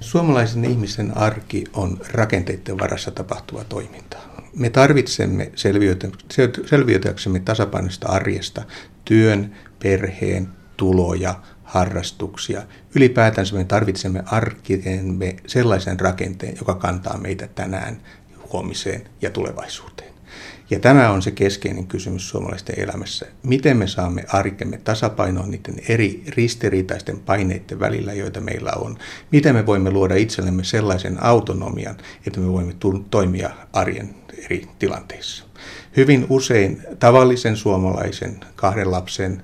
Suomalaisen ihmisen arki on rakenteiden varassa tapahtuva toiminta. Me tarvitsemme selviytyäksemme tasapainosta arjesta työn, perheen, tuloja, harrastuksia. Ylipäätänsä me tarvitsemme arkiteemme sellaisen rakenteen, joka kantaa meitä tänään, huomiseen ja tulevaisuuteen. Ja tämä on se keskeinen kysymys suomalaisten elämässä. Miten me saamme arkemme tasapainoon niiden eri ristiriitaisten paineiden välillä, joita meillä on? Miten me voimme luoda itsellemme sellaisen autonomian, että me voimme toimia arjen eri tilanteissa? Hyvin usein tavallisen suomalaisen kahden lapsen,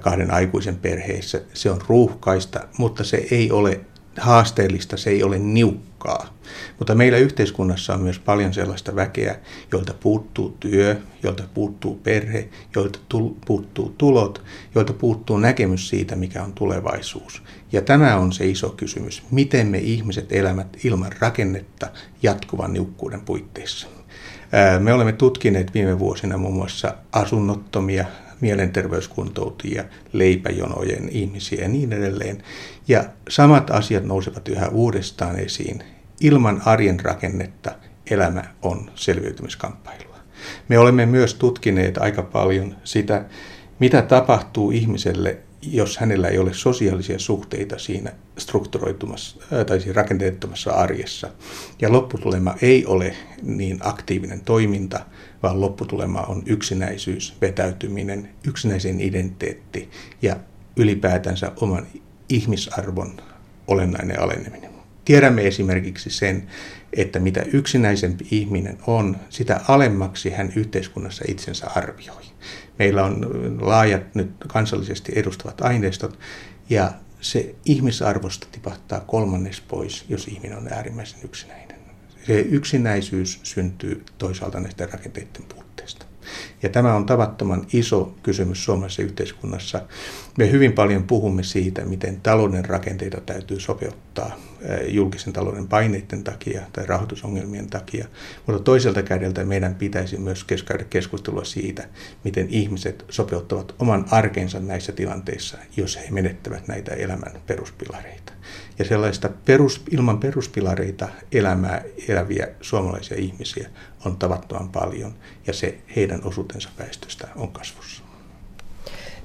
kahden aikuisen perheissä se on ruuhkaista, mutta se ei ole haasteellista, se ei ole niukkaa. Mutta meillä yhteiskunnassa on myös paljon sellaista väkeä, joilta puuttuu työ, joilta puuttuu perhe, joilta puuttuu tulot, joilta puuttuu näkemys siitä, mikä on tulevaisuus. Ja tämä on se iso kysymys, miten me ihmiset elämät ilman rakennetta jatkuvan niukkuuden puitteissa. Me olemme tutkineet viime vuosina muun muassa asunnottomia, mielenterveyskuntoutujia, leipäjonojen ihmisiä ja niin edelleen. Ja samat asiat nousevat yhä uudestaan esiin. Ilman arjen rakennetta elämä on selviytymiskamppailua. Me olemme myös tutkineet aika paljon sitä, mitä tapahtuu ihmiselle, jos hänellä ei ole sosiaalisia suhteita siinä strukturoitumassa tai siinä rakenteettomassa arjessa. Ja lopputulema ei ole niin aktiivinen toiminta, vaan lopputulema on yksinäisyys, vetäytyminen, yksinäisen identiteetti ja ylipäätänsä oman ihmisarvon olennainen aleneminen. Tiedämme esimerkiksi sen, että mitä yksinäisempi ihminen on, sitä alemmaksi hän yhteiskunnassa itsensä arvioi. Meillä on laajat nyt kansallisesti edustavat aineistot ja se ihmisarvosta tipahtaa kolmannes pois, jos ihminen on äärimmäisen yksinäinen. Se yksinäisyys syntyy toisaalta näistä rakenteiden puutteista. Ja tämä on tavattoman iso kysymys suomalaisessa yhteiskunnassa. Me hyvin paljon puhumme siitä, miten talouden rakenteita täytyy sopeuttaa eh, julkisen talouden paineiden takia tai rahoitusongelmien takia, mutta toiselta kädeltä meidän pitäisi myös käydä keskustelua siitä, miten ihmiset sopeuttavat oman arkensa näissä tilanteissa, jos he menettävät näitä elämän peruspilareita. Ja sellaista perus, ilman peruspilareita elämää eläviä suomalaisia ihmisiä on tavattoman paljon ja se heidän osuutensa väestöstä on kasvussa.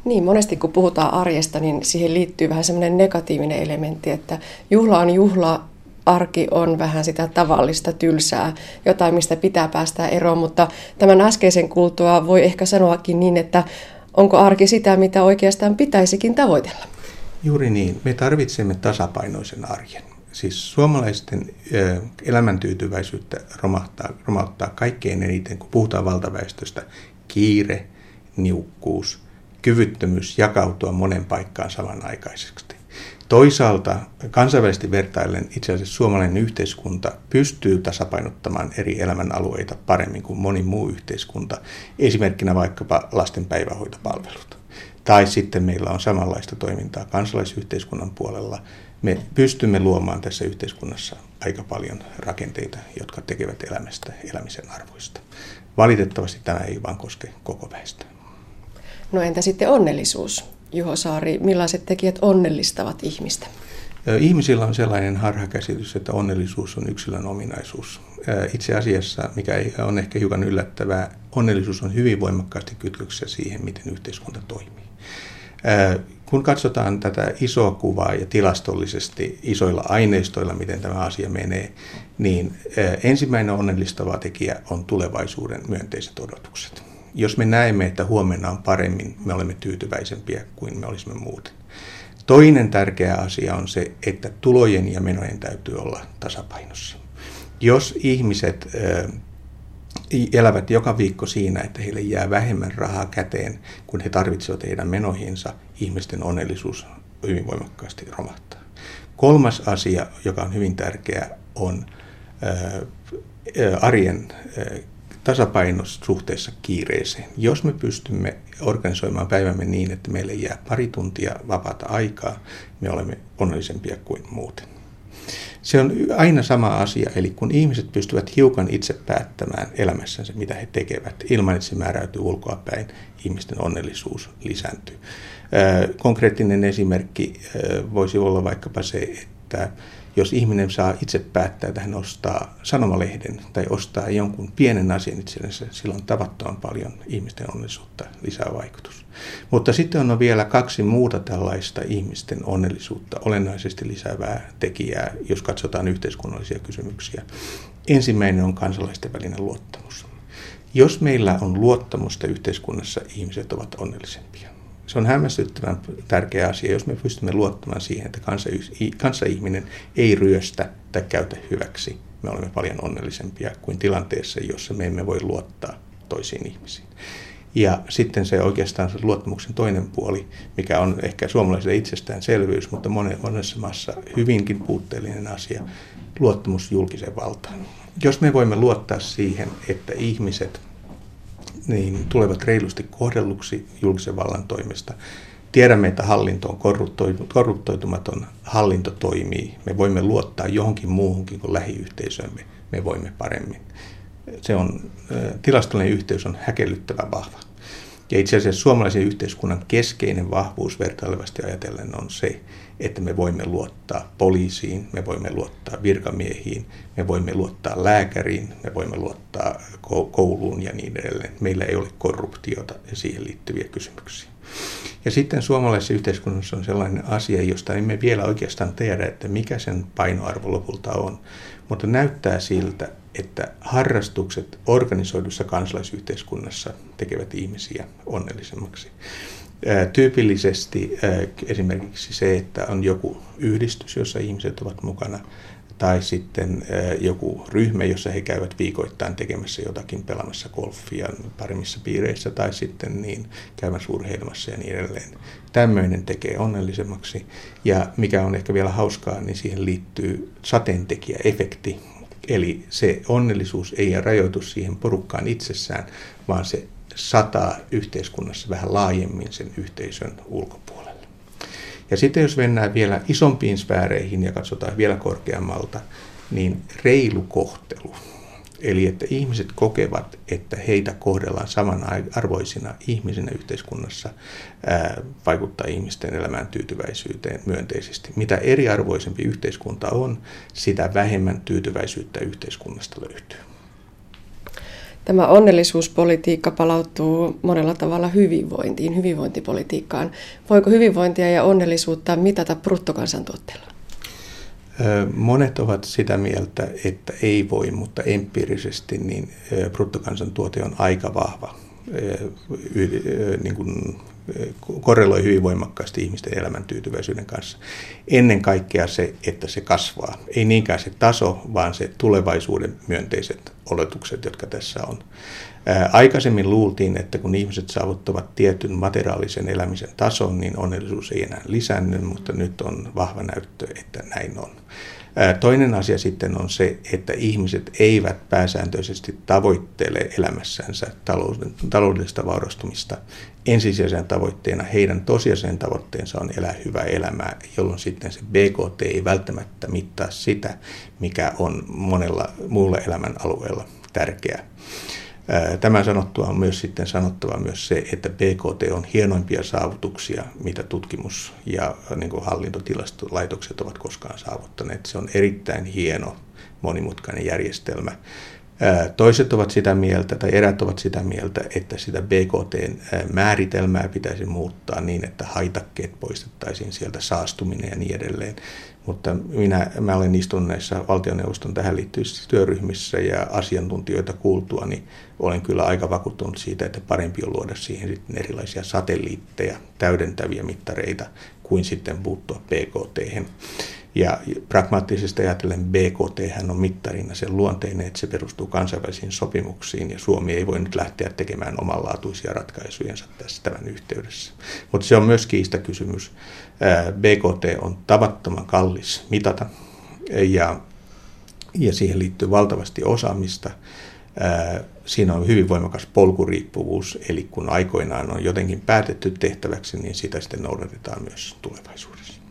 Niin, monesti kun puhutaan arjesta, niin siihen liittyy vähän semmoinen negatiivinen elementti, että juhla on juhla, arki on vähän sitä tavallista tylsää, jotain mistä pitää päästä eroon, mutta tämän äskeisen kultua voi ehkä sanoakin niin, että onko arki sitä, mitä oikeastaan pitäisikin tavoitella? Juuri niin. Me tarvitsemme tasapainoisen arjen. Siis suomalaisten elämäntyytyväisyyttä romahtaa, romahtaa kaikkein eniten, kun puhutaan valtaväestöstä, kiire, niukkuus, kyvyttömyys jakautua monen paikkaan samanaikaisesti. Toisaalta kansainvälisesti vertaillen itse asiassa suomalainen yhteiskunta pystyy tasapainottamaan eri elämänalueita paremmin kuin moni muu yhteiskunta, esimerkkinä vaikkapa lasten päivähoitopalvelut. Tai sitten meillä on samanlaista toimintaa kansalaisyhteiskunnan puolella. Me pystymme luomaan tässä yhteiskunnassa aika paljon rakenteita, jotka tekevät elämästä elämisen arvoista. Valitettavasti tämä ei vaan koske koko väestöä. No entä sitten onnellisuus? Juho Saari, millaiset tekijät onnellistavat ihmistä? Ihmisillä on sellainen harhakäsitys, että onnellisuus on yksilön ominaisuus. Itse asiassa, mikä on ehkä hiukan yllättävää, onnellisuus on hyvin voimakkaasti kytköksessä siihen, miten yhteiskunta toimii. Kun katsotaan tätä isoa kuvaa ja tilastollisesti isoilla aineistoilla, miten tämä asia menee, niin ensimmäinen onnellistava tekijä on tulevaisuuden myönteiset odotukset. Jos me näemme, että huomenna on paremmin, me olemme tyytyväisempiä kuin me olisimme muuten. Toinen tärkeä asia on se, että tulojen ja menojen täytyy olla tasapainossa. Jos ihmiset elävät joka viikko siinä, että heille jää vähemmän rahaa käteen, kun he tarvitsevat heidän menoihinsa, ihmisten onnellisuus hyvin voimakkaasti romahtaa. Kolmas asia, joka on hyvin tärkeä, on arjen tasapainos suhteessa kiireeseen. Jos me pystymme organisoimaan päivämme niin, että meille jää pari tuntia vapaata aikaa, me olemme onnellisempia kuin muuten. Se on aina sama asia, eli kun ihmiset pystyvät hiukan itse päättämään elämässänsä, mitä he tekevät, ilman että se määräytyy ulkoapäin, ihmisten onnellisuus lisääntyy. Konkreettinen esimerkki voisi olla vaikkapa se, että jos ihminen saa itse päättää, että hän ostaa sanomalehden tai ostaa jonkun pienen asian itsellensä, silloin tavattoman paljon ihmisten onnellisuutta lisää vaikutus. Mutta sitten on vielä kaksi muuta tällaista ihmisten onnellisuutta olennaisesti lisäävää tekijää, jos katsotaan yhteiskunnallisia kysymyksiä. Ensimmäinen on kansalaisten välinen luottamus. Jos meillä on luottamusta yhteiskunnassa, ihmiset ovat onnellisempia. Se on hämmästyttävän tärkeä asia, jos me pystymme luottamaan siihen, että kanssaihminen ei ryöstä tai käytä hyväksi. Me olemme paljon onnellisempia kuin tilanteessa, jossa me emme voi luottaa toisiin ihmisiin. Ja sitten se oikeastaan se luottamuksen toinen puoli, mikä on ehkä suomalaisille itsestäänselvyys, mutta monessa maassa hyvinkin puutteellinen asia, luottamus julkiseen valtaan. Jos me voimme luottaa siihen, että ihmiset niin tulevat reilusti kohdelluksi julkisen vallan toimesta. Tiedämme, että hallinto on korruptoitumaton, hallinto toimii. Me voimme luottaa johonkin muuhunkin kuin lähiyhteisömme. Me voimme paremmin. Se on, tilastollinen yhteys on häkellyttävän vahva. Ja itse asiassa suomalaisen yhteiskunnan keskeinen vahvuus vertailevasti ajatellen on se, että me voimme luottaa poliisiin, me voimme luottaa virkamiehiin, me voimme luottaa lääkäriin, me voimme luottaa kouluun ja niin edelleen. Meillä ei ole korruptiota ja siihen liittyviä kysymyksiä. Ja sitten suomalaisessa yhteiskunnassa on sellainen asia, josta emme vielä oikeastaan tiedä, että mikä sen painoarvo lopulta on. Mutta näyttää siltä, että harrastukset organisoidussa kansalaisyhteiskunnassa tekevät ihmisiä onnellisemmaksi. Tyypillisesti esimerkiksi se, että on joku yhdistys, jossa ihmiset ovat mukana, tai sitten joku ryhmä, jossa he käyvät viikoittain tekemässä jotakin, pelaamassa golfia paremmissa piireissä, tai sitten niin käymässä urheilmassa ja niin edelleen. Tämmöinen tekee onnellisemmaksi, ja mikä on ehkä vielä hauskaa, niin siihen liittyy sateentekijäefekti, Eli se onnellisuus ei rajoitu siihen porukkaan itsessään, vaan se sataa yhteiskunnassa vähän laajemmin sen yhteisön ulkopuolelle. Ja sitten jos mennään vielä isompiin sfääreihin ja katsotaan vielä korkeammalta, niin reilu kohtelu Eli että ihmiset kokevat, että heitä kohdellaan samanarvoisina ihmisinä yhteiskunnassa, ää, vaikuttaa ihmisten elämään tyytyväisyyteen myönteisesti. Mitä eriarvoisempi yhteiskunta on, sitä vähemmän tyytyväisyyttä yhteiskunnasta löytyy. Tämä onnellisuuspolitiikka palautuu monella tavalla hyvinvointiin, hyvinvointipolitiikkaan. Voiko hyvinvointia ja onnellisuutta mitata bruttokansantuotteella? Monet ovat sitä mieltä, että ei voi, mutta empiirisesti niin bruttokansantuote on aika vahva, niin kuin korreloi hyvin voimakkaasti ihmisten elämän tyytyväisyyden kanssa. Ennen kaikkea se, että se kasvaa. Ei niinkään se taso, vaan se tulevaisuuden myönteiset oletukset, jotka tässä on. Aikaisemmin luultiin, että kun ihmiset saavuttavat tietyn materiaalisen elämisen tason, niin onnellisuus ei enää lisännyt, mutta nyt on vahva näyttö, että näin on. Toinen asia sitten on se, että ihmiset eivät pääsääntöisesti tavoittele elämässänsä taloudellista vaurastumista. Ensisijaisen tavoitteena heidän tosiasiallinen tavoitteensa on elää hyvää elämää, jolloin sitten se BKT ei välttämättä mittaa sitä, mikä on monella muulla elämän alueella tärkeää. Tämän sanottua on myös sitten sanottava myös se, että BKT on hienoimpia saavutuksia, mitä tutkimus- ja niin kuin hallintotilastolaitokset ovat koskaan saavuttaneet. Se on erittäin hieno, monimutkainen järjestelmä. Toiset ovat sitä mieltä, tai erät ovat sitä mieltä, että sitä BKT-määritelmää pitäisi muuttaa niin, että haitakkeet poistettaisiin sieltä, saastuminen ja niin edelleen. Mutta minä, mä olen istunut näissä valtioneuvoston tähän liittyvissä työryhmissä ja asiantuntijoita kuultua, niin olen kyllä aika vakuuttunut siitä, että parempi on luoda siihen sitten erilaisia satelliitteja, täydentäviä mittareita, kuin sitten puuttua BKT. Ja pragmaattisesti ajatellen BKT on mittarina sen luonteinen, että se perustuu kansainvälisiin sopimuksiin ja Suomi ei voi nyt lähteä tekemään omanlaatuisia ratkaisujensa tässä tämän yhteydessä. Mutta se on myös kiistakysymys. BKT on tavattoman kallis mitata ja, ja siihen liittyy valtavasti osaamista. Siinä on hyvin voimakas polkuriippuvuus, eli kun aikoinaan on jotenkin päätetty tehtäväksi, niin sitä sitten noudatetaan myös tulevaisuudessa.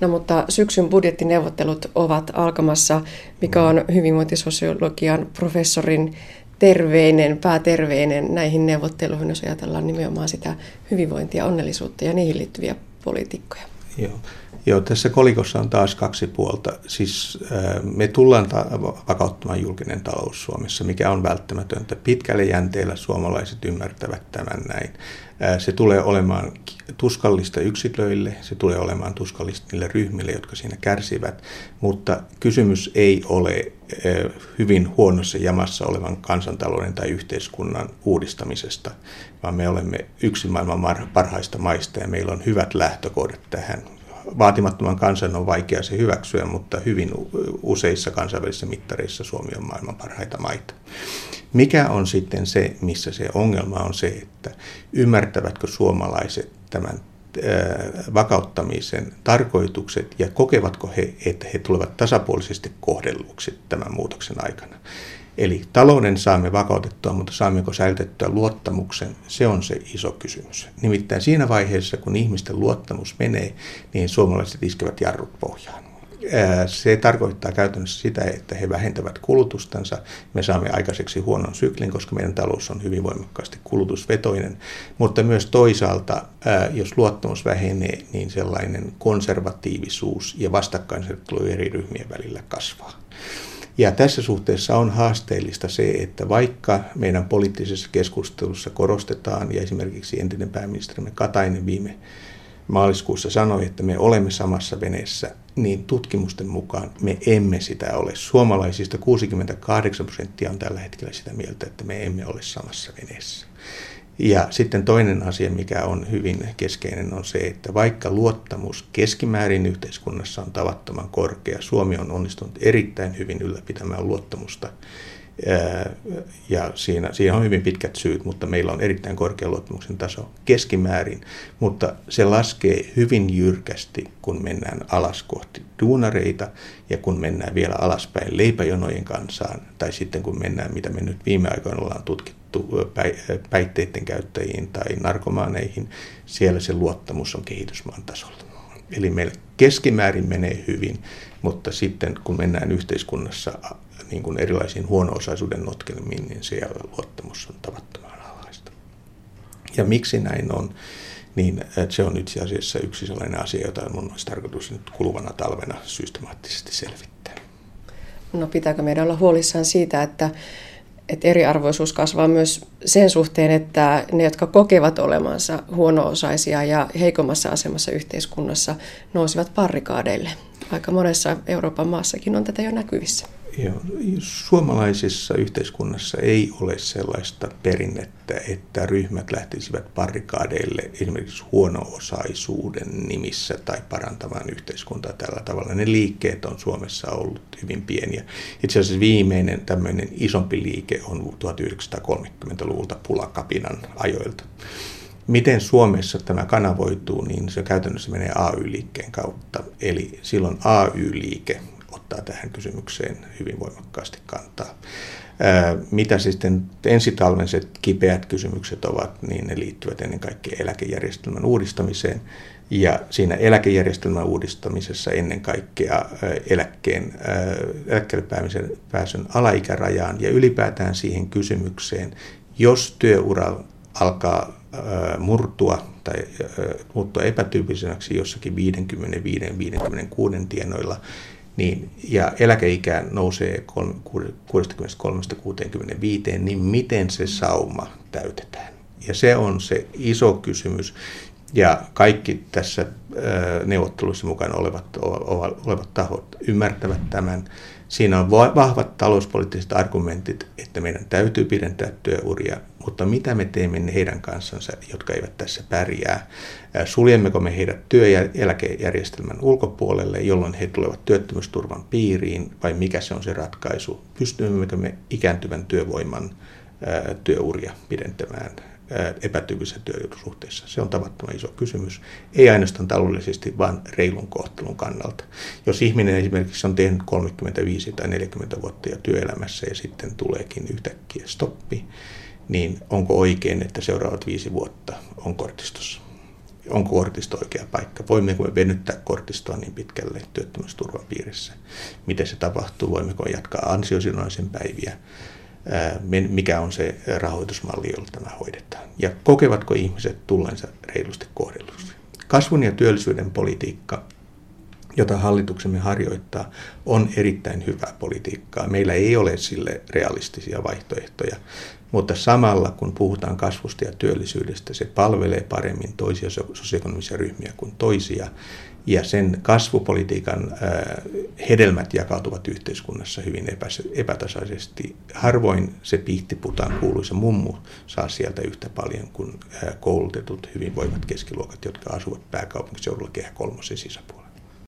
No mutta syksyn budjettineuvottelut ovat alkamassa, mikä on hyvinvointisosiologian professorin terveinen, pääterveinen näihin neuvotteluihin, jos ajatellaan nimenomaan sitä hyvinvointia, onnellisuutta ja niihin liittyviä politiikkoja. Joo. Joo, tässä kolikossa on taas kaksi puolta. Siis äh, me tullaan ta- vakauttamaan julkinen talous Suomessa, mikä on välttämätöntä. Pitkälle jänteellä suomalaiset ymmärtävät tämän näin. Äh, se tulee olemaan tuskallista yksilöille, se tulee olemaan tuskallista niille ryhmille, jotka siinä kärsivät, mutta kysymys ei ole hyvin huonossa jamassa olevan kansantalouden tai yhteiskunnan uudistamisesta, vaan me olemme yksi maailman parhaista maista ja meillä on hyvät lähtökohdat tähän. Vaatimattoman kansan on vaikea se hyväksyä, mutta hyvin useissa kansainvälisissä mittareissa Suomi on maailman parhaita maita. Mikä on sitten se, missä se ongelma on se, että ymmärtävätkö suomalaiset tämän vakauttamisen tarkoitukset ja kokevatko he, että he tulevat tasapuolisesti kohdelluksi tämän muutoksen aikana. Eli talouden saamme vakautettua, mutta saammeko säilytettyä luottamuksen, se on se iso kysymys. Nimittäin siinä vaiheessa, kun ihmisten luottamus menee, niin suomalaiset iskevät jarrut pohjaan. Se tarkoittaa käytännössä sitä, että he vähentävät kulutustansa. Me saamme aikaiseksi huonon syklin, koska meidän talous on hyvin voimakkaasti kulutusvetoinen. Mutta myös toisaalta, jos luottamus vähenee, niin sellainen konservatiivisuus ja vastakkainasettelu eri ryhmien välillä kasvaa. Ja tässä suhteessa on haasteellista se, että vaikka meidän poliittisessa keskustelussa korostetaan, ja esimerkiksi entinen pääministerimme Katainen viime maaliskuussa sanoi, että me olemme samassa veneessä, niin tutkimusten mukaan me emme sitä ole. Suomalaisista 68 prosenttia on tällä hetkellä sitä mieltä, että me emme ole samassa veneessä. Ja sitten toinen asia, mikä on hyvin keskeinen, on se, että vaikka luottamus keskimäärin yhteiskunnassa on tavattoman korkea, Suomi on onnistunut erittäin hyvin ylläpitämään luottamusta. Ja siinä, siinä on hyvin pitkät syyt, mutta meillä on erittäin korkea luottamuksen taso keskimäärin, mutta se laskee hyvin jyrkästi, kun mennään alas kohti duunareita ja kun mennään vielä alaspäin leipäjonojen kansaan, tai sitten kun mennään, mitä me nyt viime aikoina ollaan tutkittu, päihteiden käyttäjiin tai narkomaaneihin, siellä se luottamus on kehitysmaan tasolla. Eli meillä keskimäärin menee hyvin, mutta sitten kun mennään yhteiskunnassa niin kuin erilaisiin huono-osaisuuden notkelmiin, niin siellä luottamus on tavattoman alhaista. Ja miksi näin on? Niin se on itse asiassa yksi sellainen asia, jota minun olisi tarkoitus nyt kuluvana talvena systemaattisesti selvittää. No pitääkö meidän olla huolissaan siitä, että että eriarvoisuus kasvaa myös sen suhteen, että ne, jotka kokevat olemansa huono-osaisia ja heikommassa asemassa yhteiskunnassa, nousivat parrikaadeille. Aika monessa Euroopan maassakin on tätä jo näkyvissä. Joo. Suomalaisessa yhteiskunnassa ei ole sellaista perinnettä, että ryhmät lähtisivät parikaadeille esimerkiksi huono-osaisuuden nimissä tai parantamaan yhteiskuntaa tällä tavalla. Ne liikkeet on Suomessa ollut hyvin pieniä. Itse asiassa viimeinen tämmöinen isompi liike on 1930-luvulta pulakapinan ajoilta. Miten Suomessa tämä kanavoituu, niin se käytännössä menee AY-liikkeen kautta. Eli silloin AY-liike ottaa tähän kysymykseen hyvin voimakkaasti kantaa. Mitä sitten ensitalvenset kipeät kysymykset ovat, niin ne liittyvät ennen kaikkea eläkejärjestelmän uudistamiseen. Ja siinä eläkejärjestelmän uudistamisessa ennen kaikkea eläkkeen, eläkkeelle pääsyn, alaikärajaan ja ylipäätään siihen kysymykseen, jos työura alkaa murtua tai muuttua epätyypilliseksi jossakin 55-56 tienoilla, niin, ja eläkeikä nousee 63-65, niin miten se sauma täytetään? Ja se on se iso kysymys. Ja kaikki tässä neuvotteluissa mukana olevat, olevat tahot ymmärtävät tämän. Siinä on vahvat talouspoliittiset argumentit, että meidän täytyy pidentää työuria, mutta mitä me teemme heidän kanssansa, jotka eivät tässä pärjää? Suljemmeko me heidät työ- ja eläkejärjestelmän ulkopuolelle, jolloin he tulevat työttömyysturvan piiriin, vai mikä se on se ratkaisu? Pystymmekö me ikääntyvän työvoiman työuria pidentämään epätyypillisessä työsuhteessa? Se on tavattoman iso kysymys. Ei ainoastaan taloudellisesti, vaan reilun kohtelun kannalta. Jos ihminen esimerkiksi on tehnyt 35 tai 40 vuotta jo työelämässä ja sitten tuleekin yhtäkkiä stoppi, niin onko oikein, että seuraavat viisi vuotta on kortistossa? Onko kortisto oikea paikka? Voimmeko me venyttää kortistoa niin pitkälle työttömyysturvan piirissä? Miten se tapahtuu? Voimmeko jatkaa ansiosidonnaisen päiviä? Mikä on se rahoitusmalli, jolla tämä hoidetaan? Ja kokevatko ihmiset tullensa reilusti kohdelluksi? Kasvun ja työllisyyden politiikka jota hallituksemme harjoittaa, on erittäin hyvää politiikkaa. Meillä ei ole sille realistisia vaihtoehtoja, mutta samalla kun puhutaan kasvusta ja työllisyydestä, se palvelee paremmin toisia sosioekonomisia ryhmiä kuin toisia. Ja sen kasvupolitiikan hedelmät jakautuvat yhteiskunnassa hyvin epätasaisesti. Harvoin se pihtiputaan kuuluisa mummu saa sieltä yhtä paljon kuin koulutetut hyvinvoivat keskiluokat, jotka asuvat pääkaupunkiseudulla kehä kolmosen sisäpuolella.